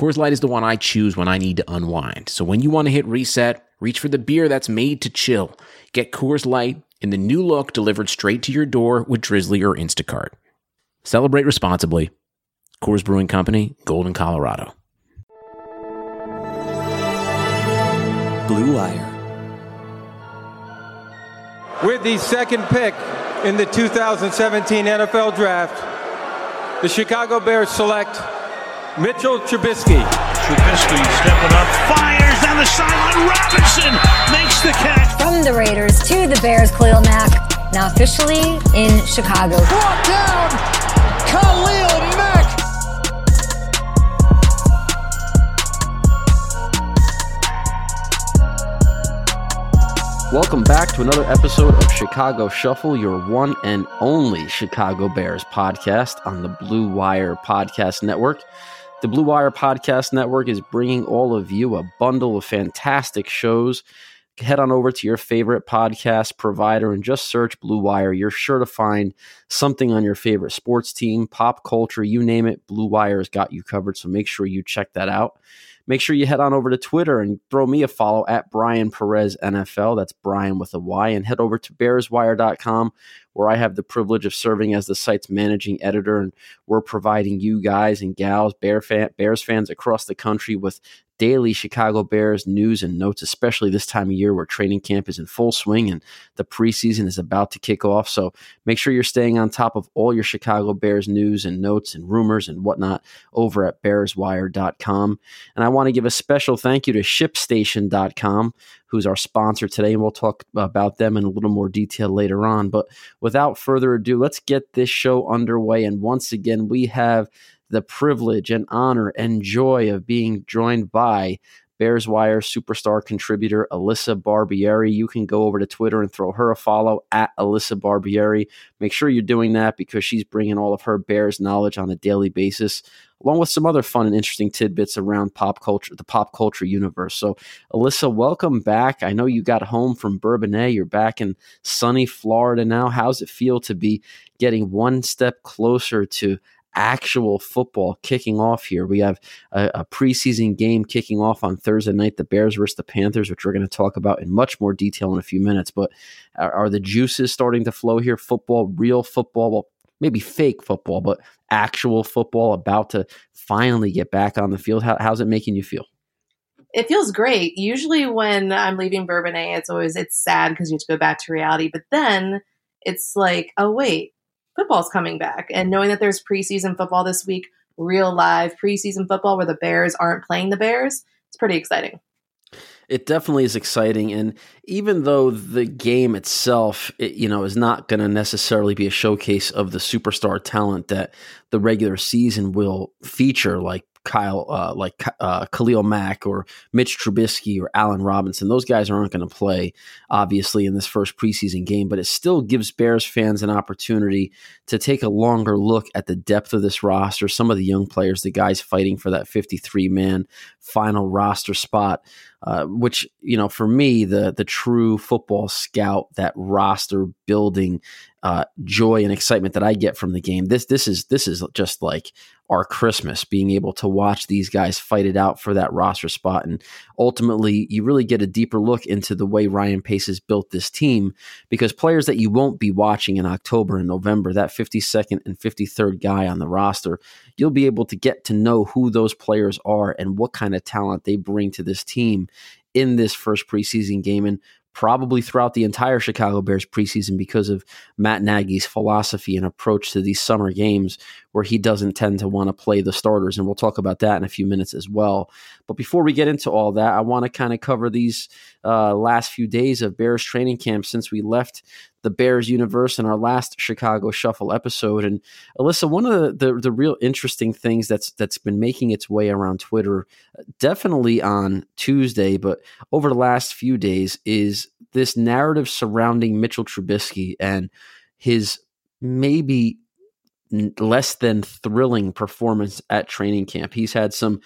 Coors Light is the one I choose when I need to unwind. So when you want to hit reset, reach for the beer that's made to chill. Get Coors Light in the new look delivered straight to your door with Drizzly or Instacart. Celebrate responsibly. Coors Brewing Company, Golden, Colorado. Blue Wire. With the second pick in the 2017 NFL Draft, the Chicago Bears select Mitchell Trubisky. Trubisky stepping up, fires down the sideline. Robinson makes the catch. From the Raiders to the Bears, Khalil Mack, now officially in Chicago. Brought down, Khalil Mack. Welcome back to another episode of Chicago Shuffle, your one and only Chicago Bears podcast on the Blue Wire Podcast Network. The Blue Wire Podcast Network is bringing all of you a bundle of fantastic shows. Head on over to your favorite podcast provider and just search Blue Wire. You're sure to find something on your favorite sports team, pop culture, you name it. Blue Wire has got you covered, so make sure you check that out make sure you head on over to Twitter and throw me a follow at Bryan Perez NFL. That's Bryan with a Y. And head over to bearswire.com, where I have the privilege of serving as the site's managing editor. And we're providing you guys and gals, Bear fan, Bears fans across the country, with daily Chicago Bears news and notes, especially this time of year where training camp is in full swing and the preseason is about to kick off. So make sure you're staying on top of all your Chicago Bears news and notes and rumors and whatnot over at bearswire.com. And I want to give a special thank you to shipstation.com, who's our sponsor today. And we'll talk about them in a little more detail later on. But without further ado, let's get this show underway. And once again, we have the privilege and honor and joy of being joined by Bears Wire superstar contributor Alyssa Barbieri. You can go over to Twitter and throw her a follow at Alyssa Barbieri. Make sure you're doing that because she's bringing all of her Bears knowledge on a daily basis, along with some other fun and interesting tidbits around pop culture, the pop culture universe. So, Alyssa, welcome back. I know you got home from Bourbonnais. You're back in sunny Florida now. How's it feel to be getting one step closer to actual football kicking off here. We have a, a, preseason game kicking off on Thursday night, the Bears versus the Panthers, which we're going to talk about in much more detail in a few minutes. But are, are the juices starting to flow here? Football, real football, well, maybe fake football, but actual football about to finally get back on the field. How, how's it making you feel? It feels great. Usually when I'm leaving Bourbonnais, it's always it's sad because you have to go back to reality. But then it's like, oh wait, football's coming back. And knowing that there's preseason football this week, real live preseason football where the Bears aren't playing the Bears, it's pretty exciting. It definitely is exciting, and even though the game itself, it, you know, is not going to necessarily be a showcase of the superstar talent that the regular season will feature, like Kyle, uh, like uh, Khalil Mack or Mitch Trubisky or Allen Robinson. Those guys aren't going to play, obviously, in this first preseason game, but it still gives Bears fans an opportunity to take a longer look at the depth of this roster, some of the young players, the guys fighting for that 53 man final roster spot. Uh, which you know, for me, the the true football scout, that roster building uh, joy and excitement that I get from the game. This this is this is just like our Christmas, being able to watch these guys fight it out for that roster spot, and ultimately, you really get a deeper look into the way Ryan Pace has built this team. Because players that you won't be watching in October and November, that 52nd and 53rd guy on the roster, you'll be able to get to know who those players are and what kind of talent they bring to this team in this first preseason game. And probably throughout the entire Chicago Bears preseason because of Matt Nagy's philosophy and approach to these summer games, where he doesn't tend to want to play the starters. And we'll talk about that in a few minutes as well. But before we get into all that, I want to kind of cover these uh, last few days of Bears training camp since we left the Bears universe in our last Chicago Shuffle episode. And Alyssa, one of the, the, the real interesting things that's that's been making its way around Twitter, definitely on Tuesday, but over the last few days, is this narrative surrounding Mitchell Trubisky and his maybe less than thrilling performance at training camp. He's had some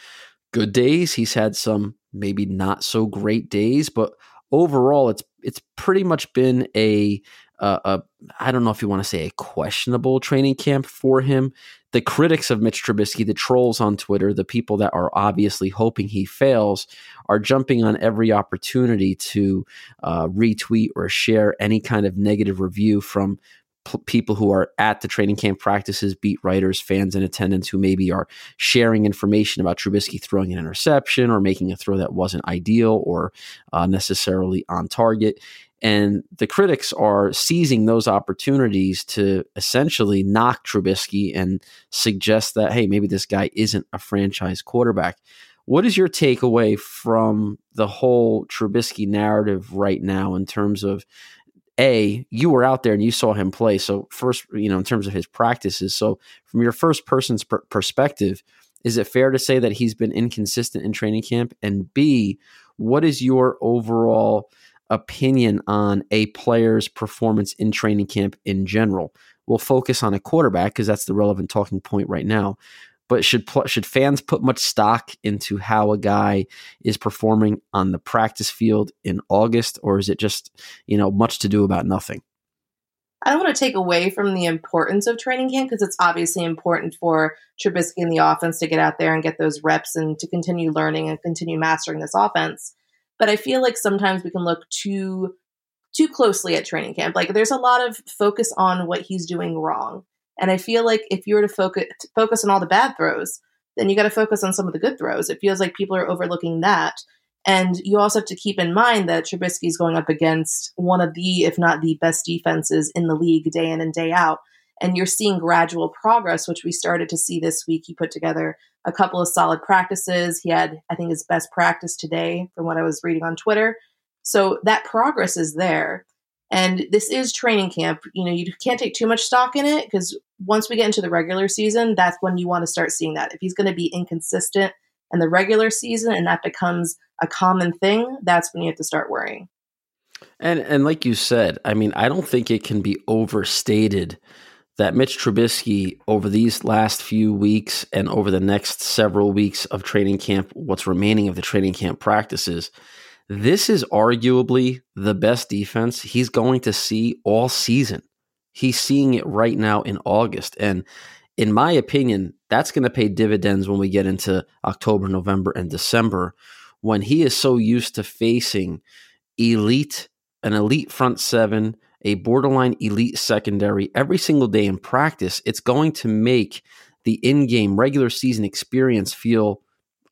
good days. He's had some maybe not so great days, but overall, it's it's pretty much been a uh, a I don't know if you want to say a questionable training camp for him. The critics of Mitch Trubisky, the trolls on Twitter, the people that are obviously hoping he fails, are jumping on every opportunity to uh, retweet or share any kind of negative review from p- people who are at the training camp practices, beat writers, fans in attendance who maybe are sharing information about Trubisky throwing an interception or making a throw that wasn't ideal or uh, necessarily on target. And the critics are seizing those opportunities to essentially knock Trubisky and suggest that, hey, maybe this guy isn't a franchise quarterback. What is your takeaway from the whole Trubisky narrative right now in terms of a you were out there and you saw him play so first you know in terms of his practices so from your first person's per- perspective is it fair to say that he's been inconsistent in training camp and b what is your overall opinion on a player's performance in training camp in general we'll focus on a quarterback because that's the relevant talking point right now but should should fans put much stock into how a guy is performing on the practice field in August, or is it just you know much to do about nothing? I don't want to take away from the importance of training camp because it's obviously important for Trubisky and the offense to get out there and get those reps and to continue learning and continue mastering this offense. But I feel like sometimes we can look too too closely at training camp. Like there's a lot of focus on what he's doing wrong. And I feel like if you were to focus focus on all the bad throws, then you got to focus on some of the good throws. It feels like people are overlooking that. And you also have to keep in mind that Trubisky is going up against one of the, if not the best defenses in the league day in and day out. And you're seeing gradual progress, which we started to see this week. He put together a couple of solid practices. He had, I think, his best practice today from what I was reading on Twitter. So that progress is there. And this is training camp. You know, you can't take too much stock in it because once we get into the regular season, that's when you want to start seeing that. If he's going to be inconsistent in the regular season and that becomes a common thing, that's when you have to start worrying. And and like you said, I mean, I don't think it can be overstated that Mitch Trubisky over these last few weeks and over the next several weeks of training camp, what's remaining of the training camp practices, this is arguably the best defense he's going to see all season. He's seeing it right now in August. And in my opinion, that's going to pay dividends when we get into October, November, and December when he is so used to facing elite, an elite front seven, a borderline elite secondary every single day in practice. It's going to make the in game regular season experience feel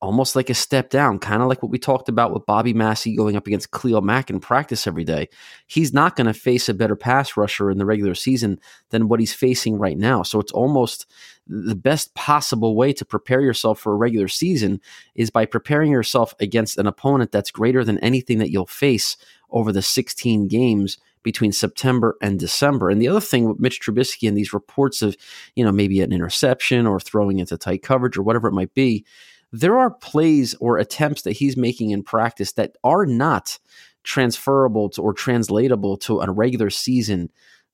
almost like a step down, kind of like what we talked about with Bobby Massey going up against Khalil Mack in practice every day. He's not going to face a better pass rusher in the regular season than what he's facing right now. So it's almost the best possible way to prepare yourself for a regular season is by preparing yourself against an opponent that's greater than anything that you'll face over the 16 games between September and December. And the other thing with Mitch Trubisky and these reports of, you know, maybe an interception or throwing into tight coverage or whatever it might be, there are plays or attempts that he's making in practice that are not transferable to, or translatable to a regular season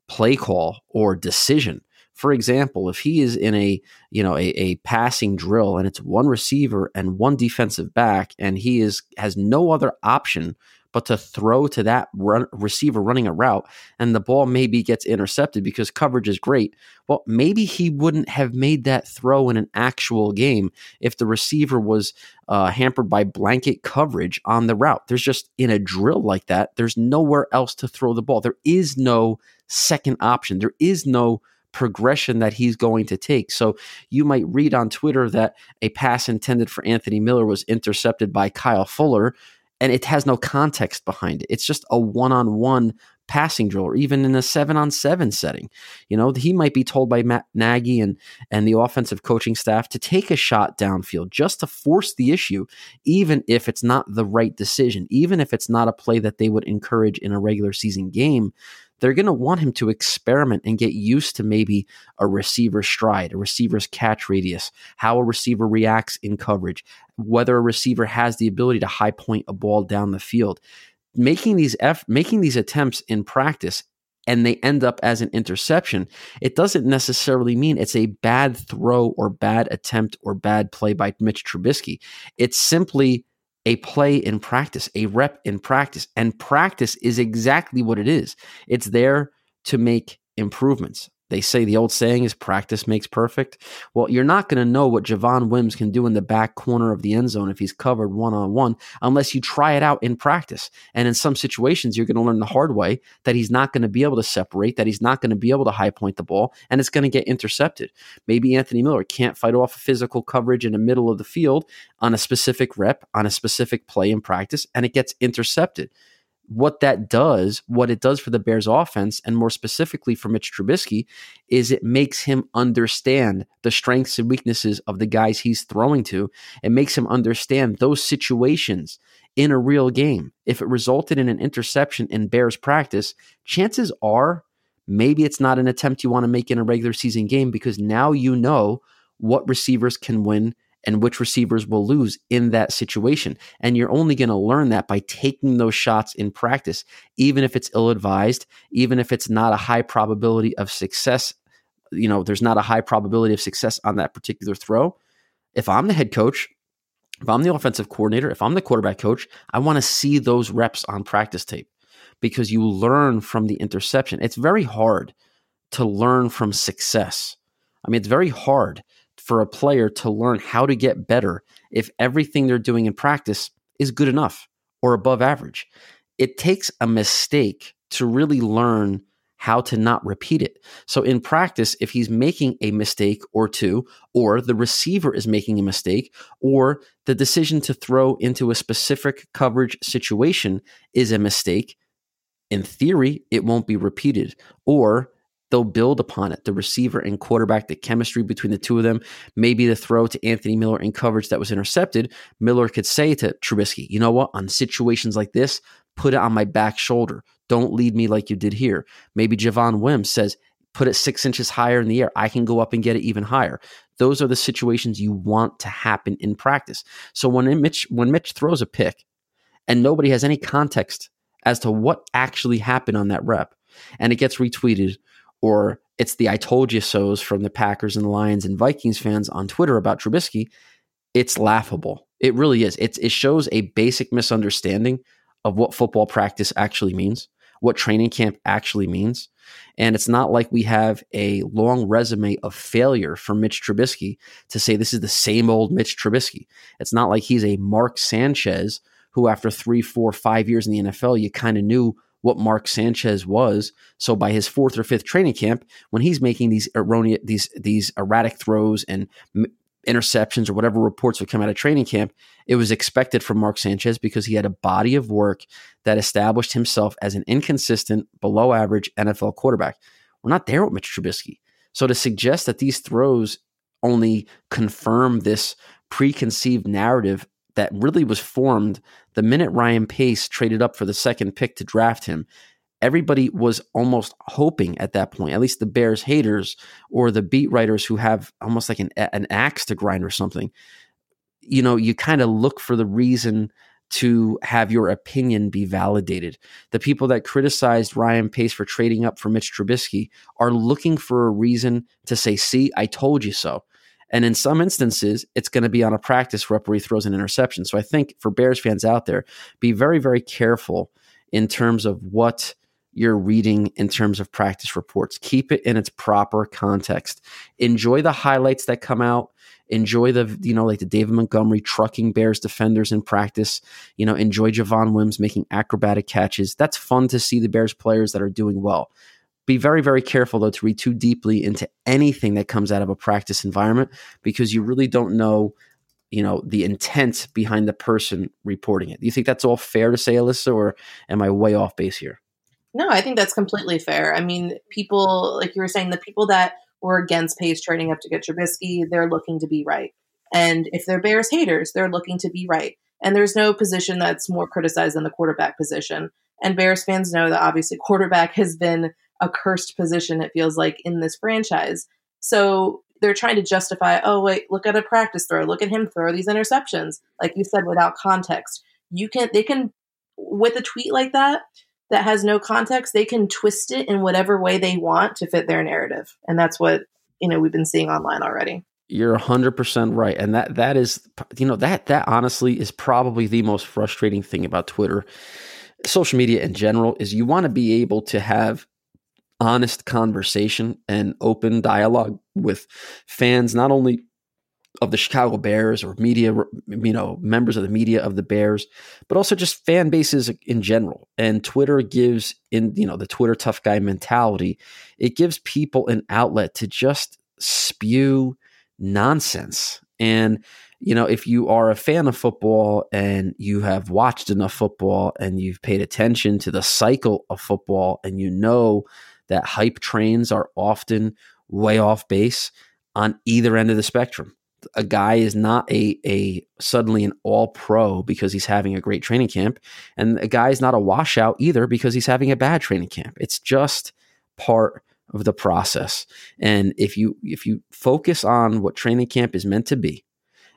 play call or decision. For example, if he is in a you know a, a passing drill and it's one receiver and one defensive back and he is has no other option but to throw to that run, receiver running a route and the ball maybe gets intercepted because coverage is great. Well, maybe he wouldn't have made that throw in an actual game if the receiver was uh, hampered by blanket coverage on the route. There's just in a drill like that, there's nowhere else to throw the ball. There is no second option. There is no progression that he's going to take. So you might read on Twitter that a pass intended for Anthony Miller was intercepted by Kyle Fuller and it has no context behind it. It's just a one on one passing drill or even in a seven on seven setting. You know, he might be told by Matt Nagy and, and the offensive coaching staff to take a shot downfield just to force the issue, even if it's not the right decision, even if it's not a play that they would encourage in a regular season game. They're going to want him to experiment and get used to maybe a receiver's stride, a receiver's catch radius, how a receiver reacts in coverage, whether a receiver has the ability to high point a ball down the field making these F, making these attempts in practice and they end up as an interception, it doesn't necessarily mean it's a bad throw or bad attempt or bad play by Mitch Trubisky. It's simply a play in practice, a rep in practice. And practice is exactly what it is. It's there to make improvements. They say the old saying is practice makes perfect. Well, you're not going to know what Javon Wims can do in the back corner of the end zone if he's covered one on one unless you try it out in practice. And in some situations, you're going to learn the hard way that he's not going to be able to separate, that he's not going to be able to high point the ball, and it's going to get intercepted. Maybe Anthony Miller can't fight off a physical coverage in the middle of the field on a specific rep, on a specific play in practice, and it gets intercepted what that does, what it does for the Bears offense, and more specifically for Mitch Trubisky, is it makes him understand the strengths and weaknesses of the guys he's throwing to. It makes him understand those situations in a real game. If it resulted in an interception in Bears practice, chances are maybe it's not an attempt you want to make in a regular season game because now you know what receivers can win and which receivers will lose in that situation. And you're only going to learn that by taking those shots in practice, even if it's ill advised, even if it's not a high probability of success. You know, there's not a high probability of success on that particular throw. If I'm the head coach, if I'm the offensive coordinator, if I'm the quarterback coach, I want to see those reps on practice tape because you learn from the interception. It's very hard to learn from success. I mean, it's very hard for a player to learn how to get better if everything they're doing in practice is good enough or above average. It takes a mistake to really learn how to not repeat it. So in practice, if he's making a mistake or two, or the receiver is making a mistake, or the decision to throw into a specific coverage situation is a mistake, in theory, it won't be repeated. Or they'll build upon it. The receiver and quarterback, the chemistry between the two of them, maybe the throw to Anthony Miller in coverage that was intercepted. Miller could say to Trubisky, you know what, on situations like this, put it on my back shoulder. Don't lead me like you did here. Maybe Javon Wims says, put it six inches higher in the air. I can go up and get it even higher. Those are the situations you want to happen in practice. So when Mitch when Mitch throws a pick and nobody has any context as to what actually happened on that rep, and it gets retweeted or it's the I told you so's from the Packers and Lions and Vikings fans on Twitter about Trubisky, it's laughable. It really is. It, it shows a basic misunderstanding of what football practice actually means, what training camp actually means. And it's not like we have a long resume of failure for Mitch Trubisky to say this is the same old Mitch Trubisky. It's not like he's a Mark Sanchez who, after three, four, five years in the NFL, you kind of knew what Mark Sanchez was. So by his fourth or fifth training camp, when he's making these erroneous, these these erratic throws and interceptions or whatever reports would come out of training camp, it was expected from Mark Sanchez because he had a body of work that established himself as an inconsistent, below average NFL quarterback. We're not there with Mitch Trubisky. So to suggest that these throws only confirm this preconceived narrative that really was formed the minute Ryan Pace traded up for the second pick to draft him. Everybody was almost hoping at that point, at least the Bears haters or the beat writers who have almost like an, an axe to grind or something. You know, you kind of look for the reason to have your opinion be validated. The people that criticized Ryan Pace for trading up for Mitch Trubisky are looking for a reason to say, see, I told you so. And in some instances, it's going to be on a practice where he throws an interception. So I think for Bears fans out there, be very, very careful in terms of what you're reading in terms of practice reports. Keep it in its proper context. Enjoy the highlights that come out. Enjoy the, you know, like the David Montgomery trucking Bears defenders in practice. You know, enjoy Javon Wims making acrobatic catches. That's fun to see the Bears players that are doing well. Be very, very careful, though, to read too deeply into anything that comes out of a practice environment because you really don't know you know the intent behind the person reporting it. Do you think that's all fair to say, Alyssa, or am I way off base here? No, I think that's completely fair. I mean, people like you were saying, the people that were against Pace trading up to get Trubisky, they're looking to be right. And if they're Bears haters, they're looking to be right. And there's no position that's more criticized than the quarterback position. And Bears fans know that obviously quarterback has been a cursed position, it feels like, in this franchise. So they're trying to justify, oh, wait, look at a practice throw. Look at him throw these interceptions. Like you said, without context. You can, they can, with a tweet like that, that has no context, they can twist it in whatever way they want to fit their narrative. And that's what, you know, we've been seeing online already. You're 100% right. And that that is you know that that honestly is probably the most frustrating thing about Twitter. Social media in general is you want to be able to have honest conversation and open dialogue with fans not only of the Chicago Bears or media, you know, members of the media of the Bears, but also just fan bases in general. And Twitter gives in, you know, the Twitter tough guy mentality, it gives people an outlet to just spew nonsense. And, you know, if you are a fan of football and you have watched enough football and you've paid attention to the cycle of football and you know that hype trains are often way off base on either end of the spectrum. A guy is not a a suddenly an all pro because he's having a great training camp, and a guy is not a washout either because he's having a bad training camp. It's just part of the process. And if you if you focus on what training camp is meant to be,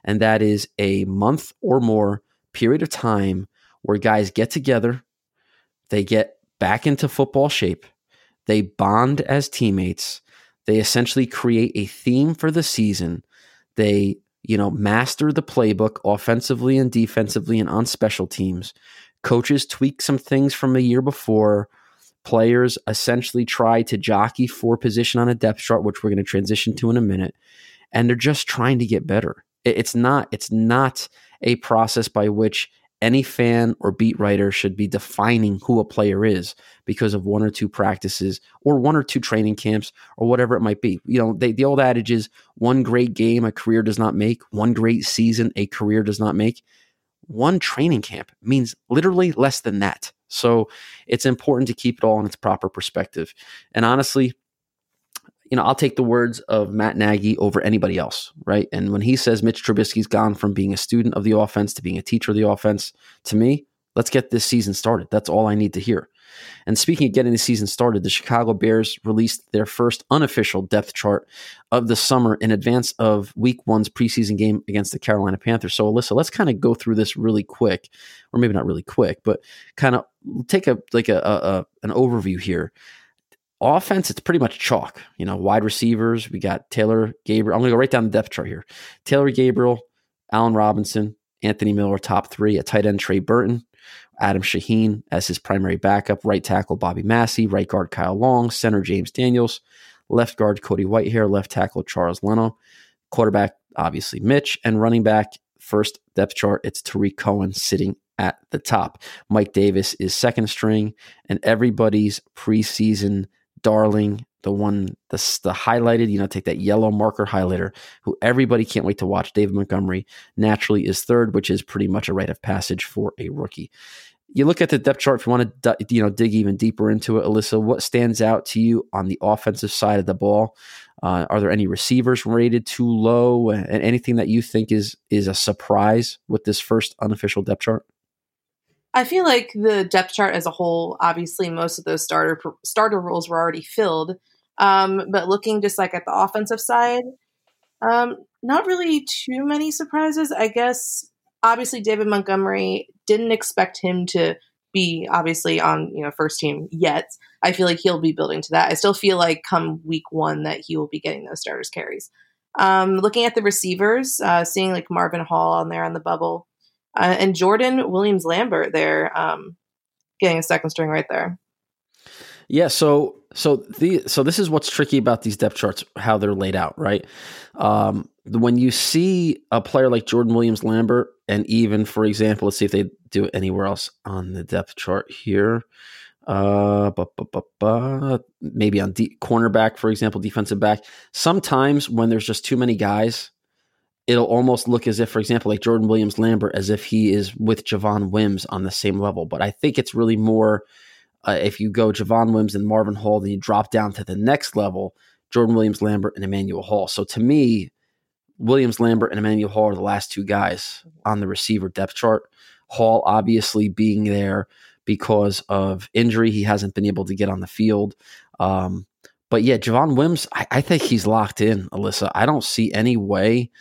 and that is a month or more period of time where guys get together, they get back into football shape, they bond as teammates, they essentially create a theme for the season. They, you know, master the playbook offensively and defensively and on special teams. Coaches tweak some things from a year before players essentially try to jockey for position on a depth chart, which we're going to transition to in a minute, and they're just trying to get better. It's not it's not a process by which any fan or beat writer should be defining who a player is because of one or two practices or one or two training camps or whatever it might be. You know, they, the old adage is one great game a career does not make, one great season a career does not make. One training camp means literally less than that. So it's important to keep it all in its proper perspective. And honestly, you know, I'll take the words of Matt Nagy over anybody else, right? And when he says Mitch Trubisky's gone from being a student of the offense to being a teacher of the offense, to me, let's get this season started. That's all I need to hear. And speaking of getting the season started, the Chicago Bears released their first unofficial depth chart of the summer in advance of week one's preseason game against the Carolina Panthers. So, Alyssa, let's kind of go through this really quick, or maybe not really quick, but kind of take a like a, a, a an overview here. Offense, it's pretty much chalk. You know, wide receivers, we got Taylor Gabriel. I'm going to go right down the depth chart here. Taylor Gabriel, Allen Robinson, Anthony Miller, top three. A tight end, Trey Burton, Adam Shaheen as his primary backup, right tackle Bobby Massey. right guard Kyle Long, center James Daniels, left guard Cody Whitehair, left tackle Charles Leno, quarterback obviously Mitch, and running back first depth chart it's Tarik Cohen sitting at the top. Mike Davis is second string, and everybody's preseason darling, the one the, the highlighted, you know, take that yellow marker highlighter, who everybody can't wait to watch. David Montgomery naturally is third, which is pretty much a rite of passage for a rookie. You look at the depth chart if you want to you know dig even deeper into it alyssa what stands out to you on the offensive side of the ball? Uh, are there any receivers rated too low? And anything that you think is is a surprise with this first unofficial depth chart i feel like the depth chart as a whole obviously most of those starter starter roles were already filled um, but looking just like at the offensive side um, not really too many surprises i guess obviously David Montgomery didn't expect him to be obviously on you know first team yet. I feel like he'll be building to that. I still feel like come week one that he will be getting those starters carries. Um, looking at the receivers, uh, seeing like Marvin Hall on there on the bubble, uh, and Jordan Williams Lambert there, um, getting a second string right there. Yeah, so so the so this is what's tricky about these depth charts, how they're laid out, right? Um, when you see a player like Jordan Williams Lambert, and even for example, let's see if they do it anywhere else on the depth chart here. Uh, bu- bu- bu- maybe on de- cornerback, for example, defensive back. Sometimes when there's just too many guys, it'll almost look as if, for example, like Jordan Williams Lambert, as if he is with Javon Wims on the same level. But I think it's really more uh, if you go Javon Wims and Marvin Hall, then you drop down to the next level, Jordan Williams Lambert and Emmanuel Hall. So to me, Williams Lambert and Emmanuel Hall are the last two guys on the receiver depth chart. Hall obviously being there because of injury. He hasn't been able to get on the field. Um, but yeah, Javon Wims, I, I, think he's locked in, Alyssa. I don't see any way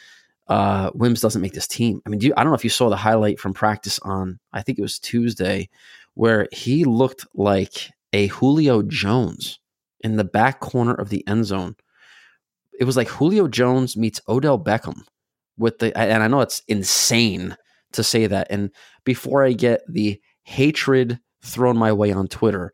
uh, Wims doesn't make this team. I mean, you, I don't know if you saw the highlight from practice on, I think it was Tuesday, where he looked like a Julio Jones in the back corner of the end zone. It was like Julio Jones meets Odell Beckham with the, and I know it's insane to say that. And before I get the hatred thrown my way on Twitter,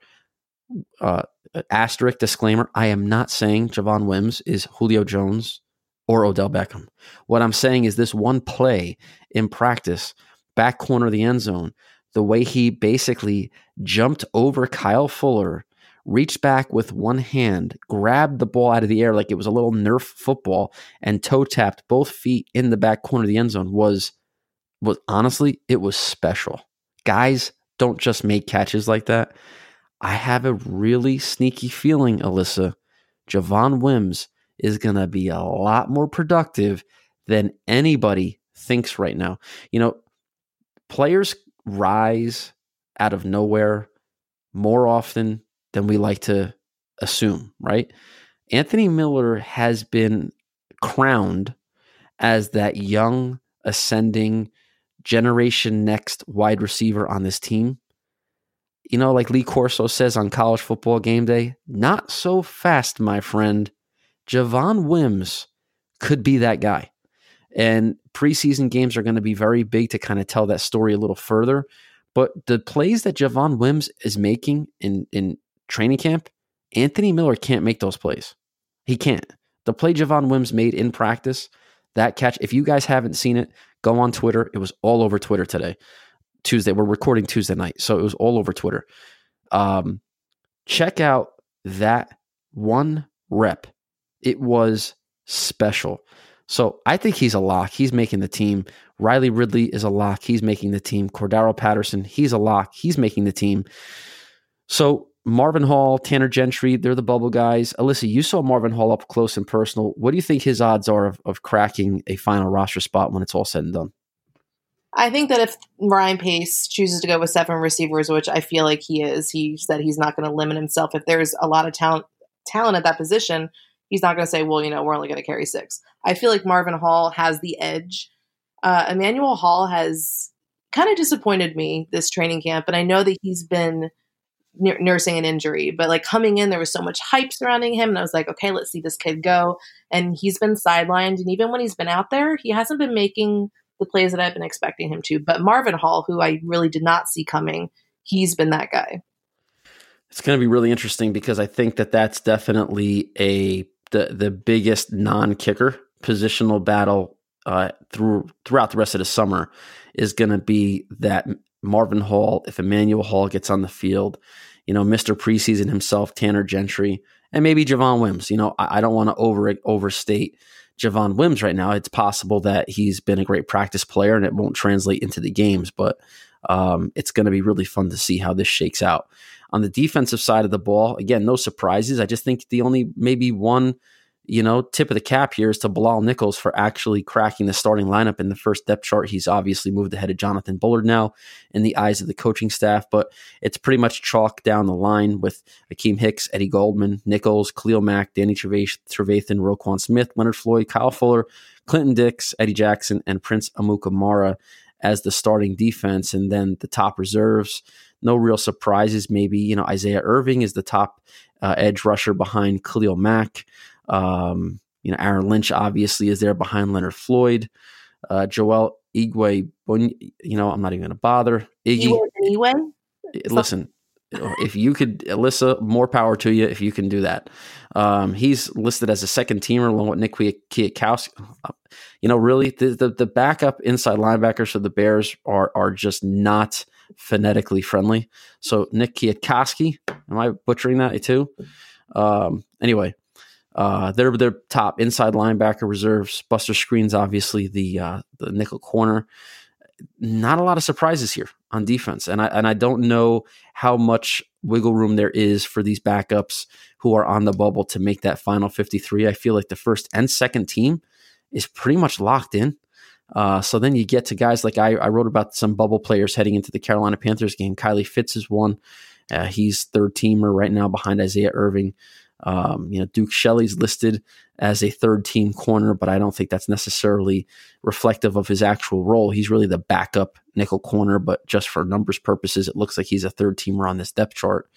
uh, asterisk disclaimer: I am not saying Javon Wims is Julio Jones or Odell Beckham. What I'm saying is this one play in practice, back corner of the end zone, the way he basically jumped over Kyle Fuller, reached back with one hand, grabbed the ball out of the air like it was a little Nerf football, and toe tapped both feet in the back corner of the end zone was was honestly, it was special. Guys don't just make catches like that. I have a really sneaky feeling, Alyssa, Javon Wims is going to be a lot more productive than anybody thinks right now. You know, players rise out of nowhere more often than we like to assume, right? Anthony Miller has been crowned as that young, ascending, generation next wide receiver on this team. You know, like Lee Corso says on college football game day, not so fast, my friend. Javon Wims could be that guy. And preseason games are going to be very big to kind of tell that story a little further. But the plays that Javon Wims is making in, in training camp, Anthony Miller can't make those plays. He can't. The play Javon Wims made in practice, that catch, if you guys haven't seen it, go on Twitter. It was all over Twitter today. Tuesday. We're recording Tuesday night. So it was all over Twitter. Um, check out that one rep it was special. So I think he's a lock. He's making the team. Riley Ridley is a lock. He's making the team. Cordarrelle Patterson, he's a lock. He's making the team. So Marvin Hall, Tanner Gentry, they're the bubble guys. Alyssa, you saw Marvin Hall up close and personal. What do you think his odds are of, of cracking a final roster spot when it's all said and done? I think that if Ryan Pace chooses to go with seven receivers, which I feel like he is, he said he's not going to limit himself. If there's a lot of talent talent at that position, he's not going to say, well, you know, we're only going to carry six. I feel like Marvin Hall has the edge. Uh, Emmanuel Hall has kind of disappointed me this training camp, and I know that he's been n- nursing an injury, but like coming in, there was so much hype surrounding him, and I was like, okay, let's see this kid go. And he's been sidelined, and even when he's been out there, he hasn't been making the plays that I've been expecting him to. But Marvin Hall, who I really did not see coming, he's been that guy. It's going to be really interesting because I think that that's definitely a the the biggest non kicker positional battle uh, through throughout the rest of the summer is going to be that Marvin Hall. If Emmanuel Hall gets on the field, you know, Mister Preseason himself, Tanner Gentry, and maybe Javon Wims. You know, I, I don't want to over overstate Javon Wims right now. It's possible that he's been a great practice player and it won't translate into the games, but um, it's going to be really fun to see how this shakes out. On the defensive side of the ball, again, no surprises. I just think the only maybe one, you know, tip of the cap here is to Bilal Nichols for actually cracking the starting lineup in the first depth chart. He's obviously moved ahead of Jonathan Bullard now in the eyes of the coaching staff, but it's pretty much chalk down the line with Akiem Hicks, Eddie Goldman, Nichols, Khalil Mack, Danny Trevathan, Roquan Smith, Leonard Floyd, Kyle Fuller, Clinton Dix, Eddie Jackson, and Prince Amukamara as the starting defense. And then the top reserves no real surprises. Maybe you know Isaiah Irving is the top uh, edge rusher behind Khalil Mack. Um, you know Aaron Lynch obviously is there behind Leonard Floyd. Uh, Joel Igwe, you know I'm not even going to bother. Iggy, anyway. Listen, if you could, Alyssa, more power to you if you can do that. Um, he's listed as a second teamer along with Nick Kwiatkowski. You know, really, the, the, the backup inside linebackers for the Bears are are just not phonetically friendly. So Nick Kwiatkowski, am I butchering that too? Um, anyway, Uh, they're their top inside linebacker reserves. Buster Skrine's, obviously the uh, the nickel corner. Not a lot of surprises here on defense, and I and I don't know how much wiggle room there is for these backups who are on the bubble to make that final fifty three. I feel like the first and second team is pretty much locked in. Uh, so then you get to guys like I, I, wrote about some bubble players heading into the Carolina Panthers game. Kylie Fitts is one. Uh, he's third teamer right now behind Isaiah Irving. Um, you know, Duke Shelley's listed as a third team corner, but I don't think that's necessarily reflective of his actual role. He's really the backup nickel corner, but just for numbers purposes, it looks like he's a third teamer on this depth chart.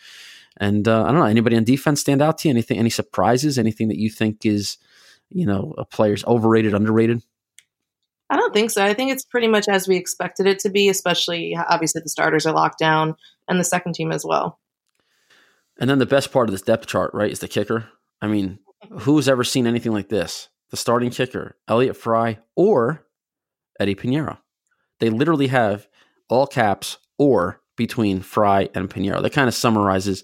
And uh, I don't know, anybody on defense stand out to you? Anything, any surprises? Anything that you think is, you know, a player's overrated, underrated? I don't think so. I think it's pretty much as we expected it to be, especially obviously the starters are locked down and the second team as well. And then the best part of this depth chart, right, is the kicker. I mean, who's ever seen anything like this? The starting kicker, Elliott Fry or Eddie Piñeiro. They literally have all caps or between Fry and Piñeiro. That kind of summarizes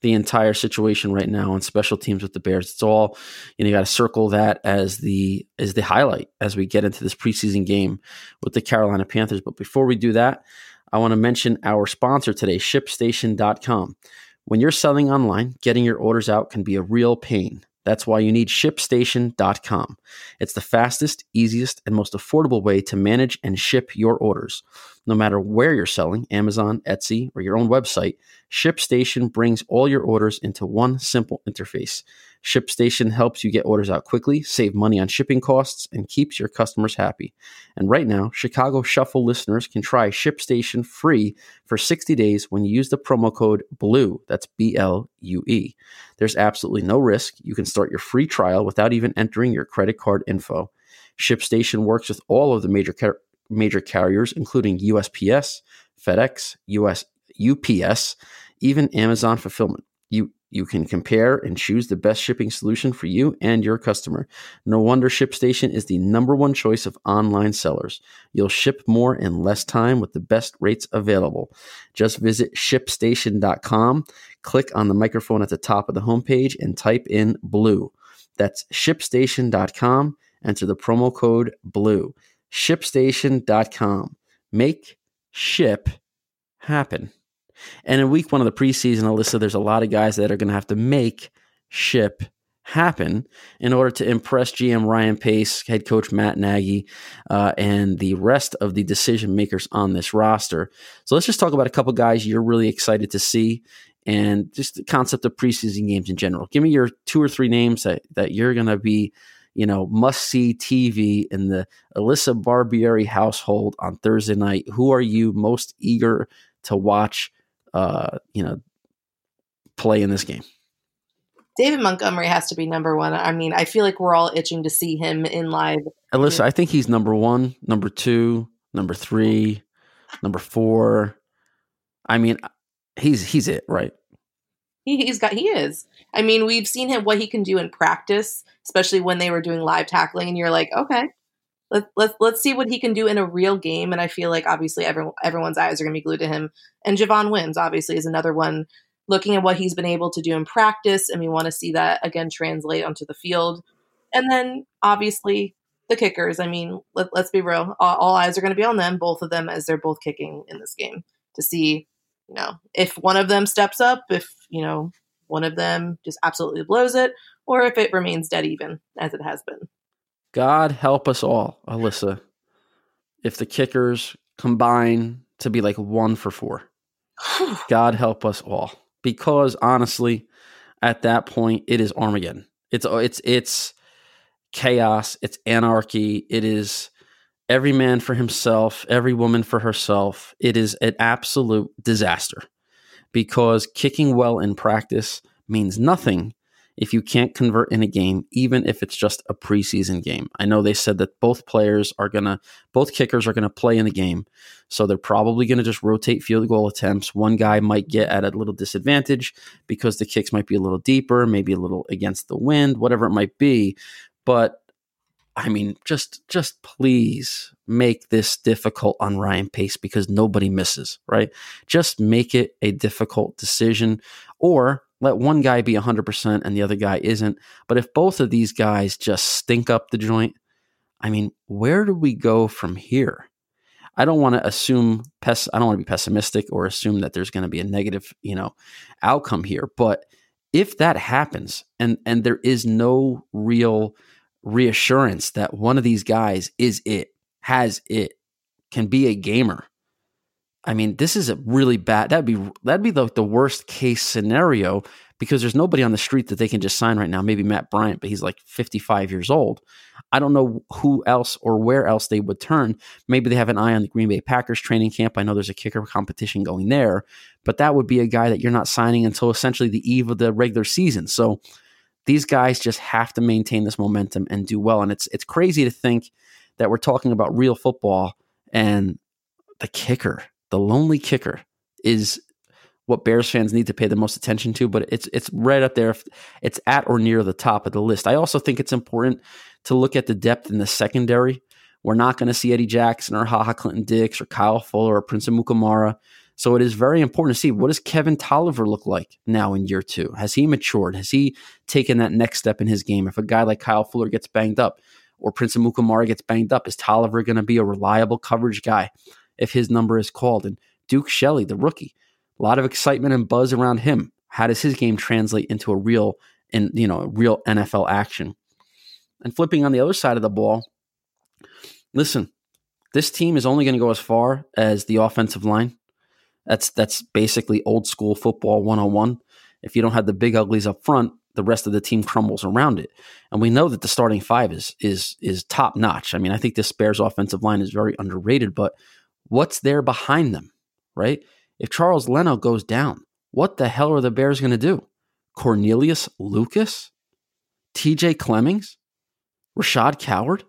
the entire situation right now on special teams with the Bears. It's all you know. You got to circle that as the as the highlight as we get into this preseason game with the Carolina Panthers. But before we do that, I want to mention our sponsor today, ShipStation.com. When you're selling online, getting your orders out can be a real pain. That's why you need ShipStation.com. It's the fastest, easiest, and most affordable way to manage and ship your orders. No matter where you're selling, Amazon, Etsy, or your own website, ShipStation brings all your orders into one simple interface. ShipStation helps you get orders out quickly, save money on shipping costs, and keeps your customers happy. And right now, Chicago Shuffle listeners can try ShipStation free for 60 days when you use the promo code BLUE. That's B L U E. There's absolutely no risk. You can start your free trial without even entering your credit card info. ShipStation works with all of the major major carriers, including USPS, FedEx, US UPS, even Amazon Fulfillment. You you can compare and choose the best shipping solution for you and your customer. No wonder ShipStation is the number one choice of online sellers. You'll ship more in less time with the best rates available. Just visit shipstation.com, click on the microphone at the top of the homepage, and type in blue. That's shipstation.com. Enter the promo code blue. Shipstation.com. Make ship happen. And in week one of the preseason, Alyssa, there's a lot of guys that are going to have to make ship happen in order to impress GM Ryan Pace, head coach Matt Nagy, uh, and the rest of the decision makers on this roster. So let's just talk about a couple guys you're really excited to see and just the concept of preseason games in general. Give me your two or three names that, that you're going to be, you know, must see TV in the Alyssa Barbieri household on Thursday night. Who are you most eager to watch uh, you know, play in this game. David Montgomery has to be number one. I mean, I feel like we're all itching to see him in live. Alyssa, I think he's number one, number two, number three, number four. I mean, he's he's it, right? He, he's got he is. I mean, we've seen him what he can do in practice, especially when they were doing live tackling, and you're like, okay, let, let, let's see what he can do in a real game. And I feel like obviously everyone, everyone's eyes are going to be glued to him. And Javon Wims obviously is another one looking at what he's been able to do in practice. And we want to see that again translate onto the field. And then obviously the kickers. I mean, let, us be real. All, all eyes are going to be on them, both of them, as they're both kicking in this game to see, you know, if one of them steps up, if, you know, one of them just absolutely blows it, or if it remains dead even as it has been. God help us all, Alyssa, if the kickers combine to be like one for four. God help us all. Because honestly, at that point, it is Armageddon. It's uh, it's it's chaos. It's anarchy. It is every man for himself, every woman for herself. It is an absolute disaster because kicking well in practice means nothing if you can't convert in a game, even if it's just a preseason game. I know they said that both players are going to, both kickers are going to play in the game. So they're probably going to just rotate field goal attempts. One guy might get at a little disadvantage because the kicks might be a little deeper, maybe a little against the wind, whatever it might be. But I mean, just just please make this difficult on Ryan Pace because nobody misses, right? Just make it a difficult decision or let one guy be 100% and the other guy isn't. But if both of these guys just stink up the joint, I mean, where do we go from here? I don't want to assume pes- I don't want to be pessimistic or assume that there's going to be a negative, you know, outcome here, but if that happens and and there is no real reassurance that one of these guys is it, has it, can be a gamer. I mean, this is a really bad. That'd be that'd be the, the worst case scenario because there's nobody on the street that they can just sign right now. Maybe Matt Bryant, but he's like 55 years old. I don't know who else or where else they would turn. Maybe they have an eye on the Green Bay Packers training camp. I know there's a kicker competition going there, but that would be a guy that you're not signing until essentially the eve of the regular season. So these guys just have to maintain this momentum and do well. And it's it's crazy to think that we're talking about real football and the kicker, the lonely kicker, is what Bears fans need to pay the most attention to, but it's it's right up there. It's at or near the top of the list. I also think it's important to look at the depth in the secondary. We're not going to see Eddie Jackson or Ha Ha Clinton-Dix or Kyle Fuller or Prince Amukamara. So it is very important to see what does Kevin Toliver look like now in year two? Has he matured? Has he taken that next step in his game? If a guy like Kyle Fuller gets banged up or Prince Amukamara gets banged up, is Tolliver going to be a reliable coverage guy if his number is called? And Duke Shelley, the rookie, a lot of excitement and buzz around him. How does his game translate into a real and you know real NFL action? And flipping on the other side of the ball, listen, this team is only going to go as far as the offensive line. That's that's basically old school football 101. If you don't have the big uglies up front, the rest of the team crumbles around it. And we know that the starting five is is is top notch. I mean, I think this Bears offensive line is very underrated, but what's there behind them, right? If Charles Leno goes down, what the hell are the Bears going to do? Cornelius Lucas? TJ Clemmings? Rashad Coward?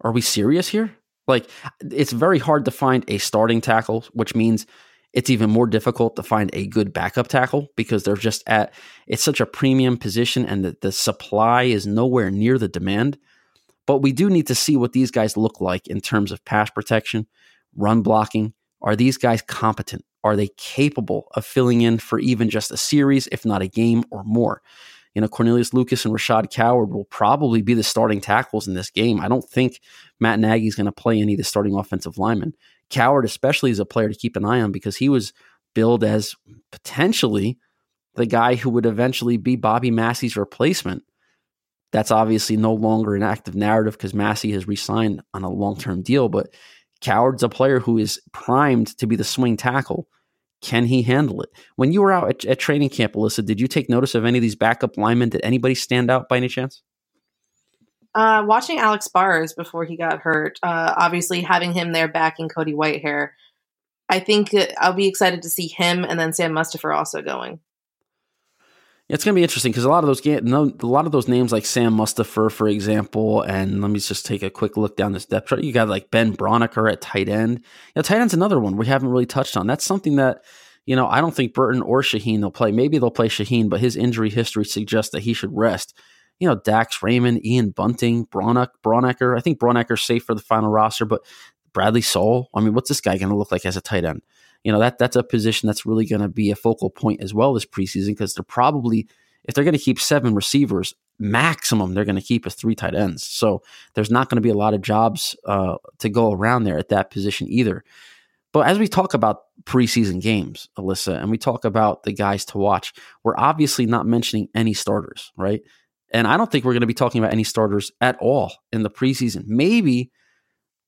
Are we serious here? Like, it's very hard to find a starting tackle, which means it's even more difficult to find a good backup tackle because they're just at it's such a premium position and the, the supply is nowhere near the demand. But we do need to see what these guys look like in terms of pass protection, run blocking. Are these guys competent? Are they capable of filling in for even just a series, if not a game or more? You know, Cornelius Lucas and Rashad Coward will probably be the starting tackles in this game. I don't think Matt Nagy is going to play any of the starting offensive linemen. Coward, especially, is a player to keep an eye on because he was billed as potentially the guy who would eventually be Bobby Massie's replacement. That's obviously no longer an active narrative because Massie has re signed on a long term deal, but Coward's a player who is primed to be the swing tackle. Can he handle it? When you were out at, at, training camp, Alyssa, did you take notice of any of these backup linemen? Did anybody stand out by any chance? Uh, watching Alex Bars before he got hurt, uh, obviously having him there backing Cody Whitehair, I think I'll be excited to see him and then Sam Mustipher also going. It's going to be interesting because a lot of those a lot of those names like Sam Mustipher, for example, and let me just take a quick look down this depth chart. You got like Ben Braunecker at tight end. You know, tight end's another one we haven't really touched on. That's something that you know I don't think Burton or Shaheen will play. Maybe they'll play Shaheen, but his injury history suggests that he should rest. You know, Dax Raymond, Ian Bunting, Brauneck, Braunecker. I think Braunecker's safe for the final roster, but Bradley Sowell. I mean, what's this guy going to look like as a tight end? You know that that's a position that's really going to be a focal point as well this preseason because they're probably if they're going to keep seven receivers maximum they're going to keep as three tight ends so there's not going to be a lot of jobs uh, to go around there at that position either. But as we talk about preseason games alyssa and we talk about the guys to watch we're obviously not mentioning any starters right? And i don't think we're going to be talking about any starters at all in the preseason. Maybe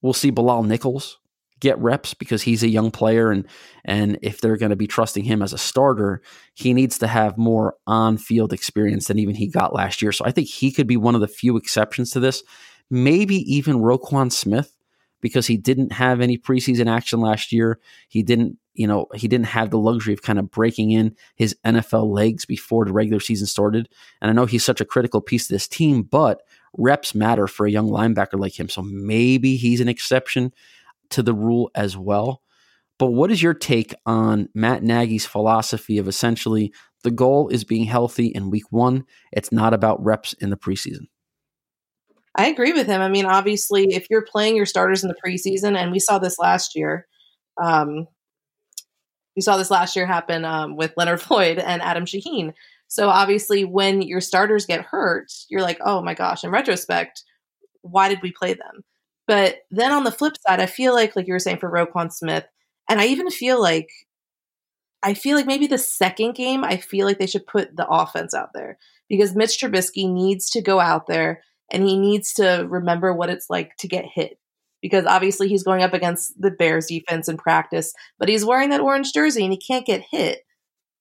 we'll see bilal nichols get reps because he's a young player and and if they're going to be trusting him as a starter, he needs to have more on-field experience than even he got last year. So I think he could be one of the few exceptions to this. Maybe even Roquan Smith because he didn't have any preseason action last year. He didn't, you know, he didn't have the luxury of kind of breaking in his NFL legs before the regular season started. And I know he's such a critical piece to this team, but reps matter for a young linebacker like him. So maybe he's an exception to the rule as well. But what is your take on Matt Nagy's philosophy of essentially the goal is being healthy in week one? It's not about reps in the preseason. I agree with him. I mean, obviously, if you're playing your starters in the preseason, and we saw this last year, um, we saw this last year happen um, with Leonard Floyd and Adam Shaheen. So obviously, when your starters get hurt, you're like, oh my gosh, in retrospect, why did we play them? But then on the flip mm-hmm. side, I feel like, like you were saying for Roquan Smith, and I even feel like, I feel like maybe the second game, I feel like they should put the offense out there because Mitch Trubisky needs to go out there and he needs to remember what it's like to get hit because obviously he's going up against the Bears defense in practice, but he's wearing that orange jersey and he can't get hit.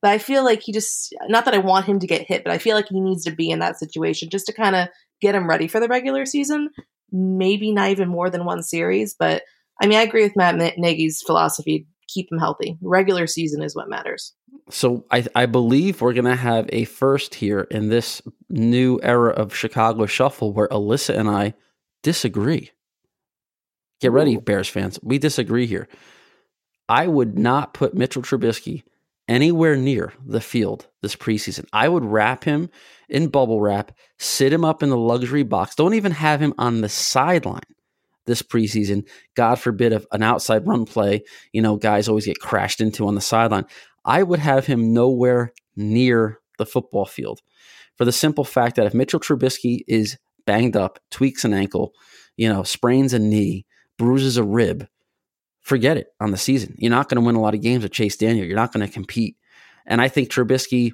But I feel like he just, not that I want him to get hit, but I feel like he needs to be in that situation just to kind of get him ready for the regular season. Maybe not even more than one series, but I mean, I agree with Matt Nagy's philosophy keep him healthy. Regular season is what matters. So I, I believe we're going to have a first here in this new era of Chicago Shuffle where Alyssa and I disagree. Get ready, Bears fans. We disagree here. I would not put Mitchell Trubisky anywhere near the field this preseason. I would wrap him in bubble wrap, sit him up in the luxury box. Don't even have him on the sideline this preseason. God forbid if an outside run play, you know, guys always get crashed into on the sideline. I would have him nowhere near the football field for the simple fact that if Mitchell Trubisky is banged up, tweaks an ankle, you know, sprains a knee, bruises a rib, forget it on the season. You're not going to win a lot of games with Chase Daniel. You're not going to compete. And I think Trubisky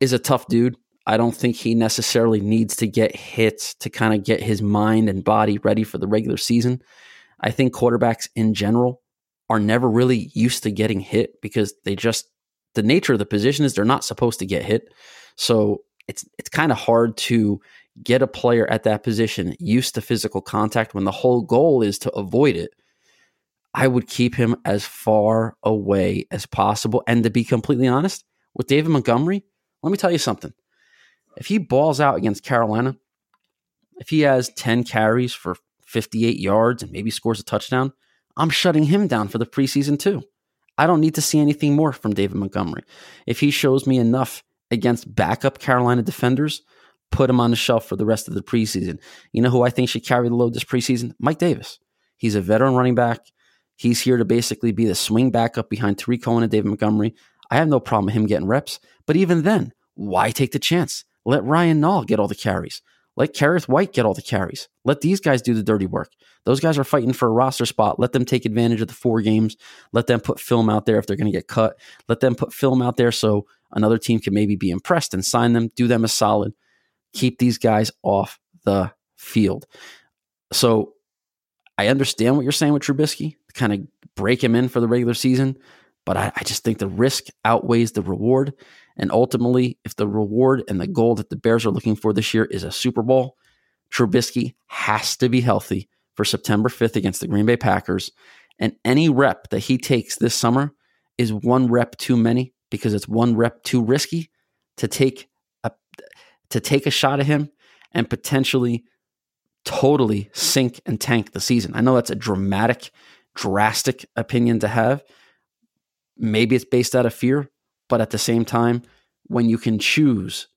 is a tough dude. I don't think he necessarily needs to get hits to kind of get his mind and body ready for the regular season. I think quarterbacks in general are never really used to getting hit because they just the nature of the position is they're not supposed to get hit. So it's it's kind of hard to get a player at that position used to physical contact when the whole goal is to avoid it. I would keep him as far away as possible. And to be completely honest, with David Montgomery, let me tell you something. If he balls out against Carolina, if he has 10 carries for 58 yards and maybe scores a touchdown, I'm shutting him down for the preseason too. I don't need to see anything more from David Montgomery. If he shows me enough against backup Carolina defenders, put him on the shelf for the rest of the preseason. You know who I think should carry the load this preseason? Mike Davis. He's a veteran running back. He's here to basically be the swing backup behind Tarik Cohen and David Montgomery. I have no problem with him getting reps, but even then, why take the chance? Let Ryan Nall get all the carries. Let Kerrith Whyte get all the carries. Let these guys do the dirty work. Those guys are fighting for a roster spot. Let them take advantage of the four games. Let them put film out there if they're going to get cut. Let them put film out there so another team can maybe be impressed and sign them, do them a solid. Keep these guys off the field. So I understand what you're saying with Trubisky, kind of break him in for the regular season, but I, I just think the risk outweighs the reward. And ultimately, if the reward and the goal that the Bears are looking for this year is a Super Bowl, Trubisky has to be healthy for September 5th against the Green Bay Packers. And any rep that he takes this summer is one rep too many because it's one rep too risky to take a to take a shot at him and potentially totally sink and tank the season. I know that's a dramatic, drastic opinion to have. Maybe it's based out of fear, but at the same time, when you can choose,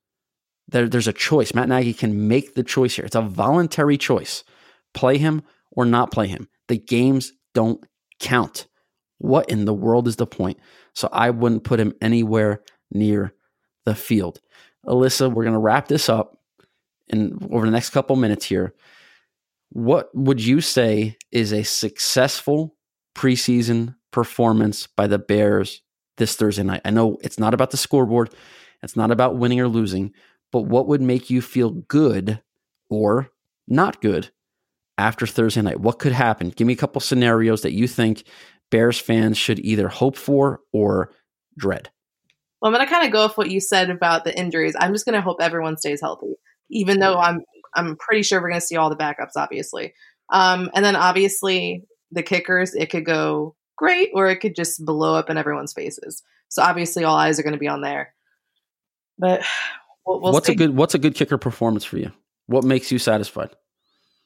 there, there's a choice. Matt Nagy can make the choice here. It's a voluntary choice. Play him or not play him. The games don't count. What in the world is the point? So I wouldn't put him anywhere near the field. Alyssa, we're going to wrap this up in over the next couple minutes here. What would you say is a successful preseason performance by the Bears this Thursday night? I know it's not about the scoreboard, it's not about winning or losing, but what would make you feel good or not good after Thursday night? What could happen? Give me a couple scenarios that you think Bears fans should either hope for or dread? Well, I'm going to kind of go off what you said about the injuries. I'm just going to hope everyone stays healthy, even though I'm I'm pretty sure we're going to see all the backups, obviously. Um, and then obviously the kickers, it could go great or it could just blow up in everyone's faces. So obviously all eyes are going to be on there. But we'll, we'll what's see. a good what's a good kicker performance for you? What makes you satisfied?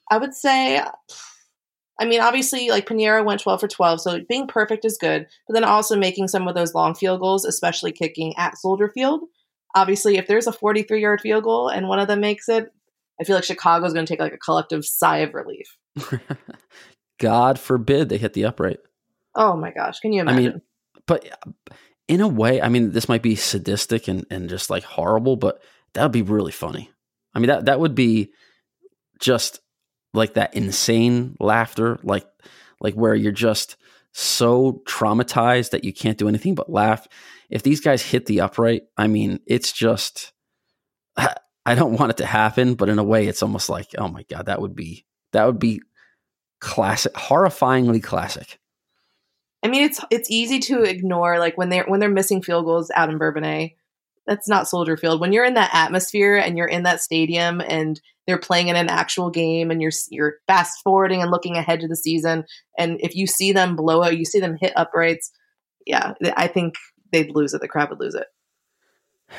I would say I mean, obviously, like Piñeiro went 12 for 12, so being perfect is good, but then also making some of those long field goals, especially kicking at Soldier Field. Obviously, if there's a 43 yard field goal and one of them makes it, I feel like Chicago's going to take like a collective sigh of relief. God forbid they hit the upright. Oh my gosh, can you imagine? I mean, but in a way, I mean, this might be sadistic and, and just like horrible, but that would be really funny. I mean, that that would be just like that insane laughter, like like where you're just so traumatized that you can't do anything but laugh. If these guys hit the upright, I mean, it's just I don't want it to happen, but in a way it's almost like, oh my god, that would be that would be classic, horrifyingly classic. I mean, it's it's easy to ignore like when they're when they're missing field goals out in Bourbonnais. That's not Soldier Field. When you're in that atmosphere and you're in that stadium and they're playing in an actual game and you're you're fast forwarding and looking ahead to the season and if you see them blow out, you see them hit uprights. Yeah, I think they'd lose it. The crowd would lose it.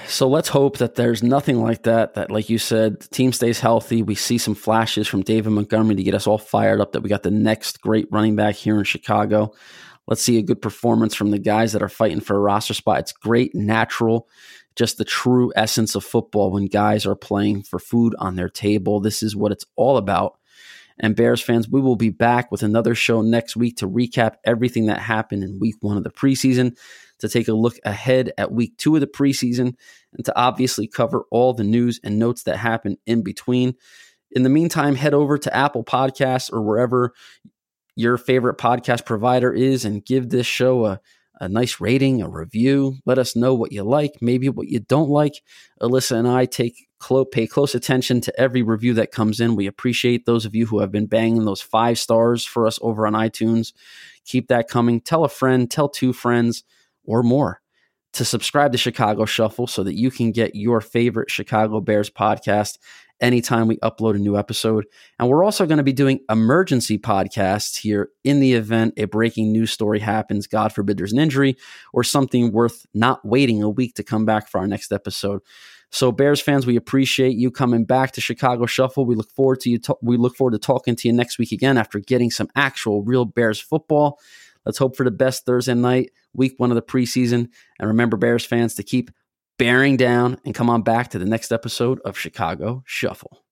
So let's hope that there's nothing like that. That, like you said, the team stays healthy. We see some flashes from David Montgomery to get us all fired up that we got the next great running back here in Chicago. Let's see a good performance from the guys that are fighting for a roster spot. It's great, natural, just the true essence of football when guys are playing for food on their table. This is what it's all about. And Bears fans, we will be back with another show next week to recap everything that happened in week one of the preseason, to take a look ahead at week two of the preseason, and to obviously cover all the news and notes that happened in between. In the meantime, head over to Apple Podcasts or wherever your favorite podcast provider is and give this show a, a nice rating, a review. Let us know what you like, maybe what you don't like. Alyssa and I take pay close attention to every review that comes in. We appreciate those of you who have been banging those five stars for us over on iTunes. Keep that coming. Tell a friend, tell two friends or more to subscribe to Chicago Shuffle so that you can get your favorite Chicago Bears podcast anytime we upload a new episode. And we're also going to be doing emergency podcasts here in the event a breaking news story happens. God forbid there's an injury or something worth not waiting a week to come back for our next episode. So, Bears fans, we appreciate you coming back to Chicago Shuffle. We look forward to you. To- we look forward to talking to you next week again after getting some actual real Bears football. Let's hope for the best Thursday night, week one of the preseason. And remember, Bears fans, to keep bearing down and come on back to the next episode of Chicago Shuffle.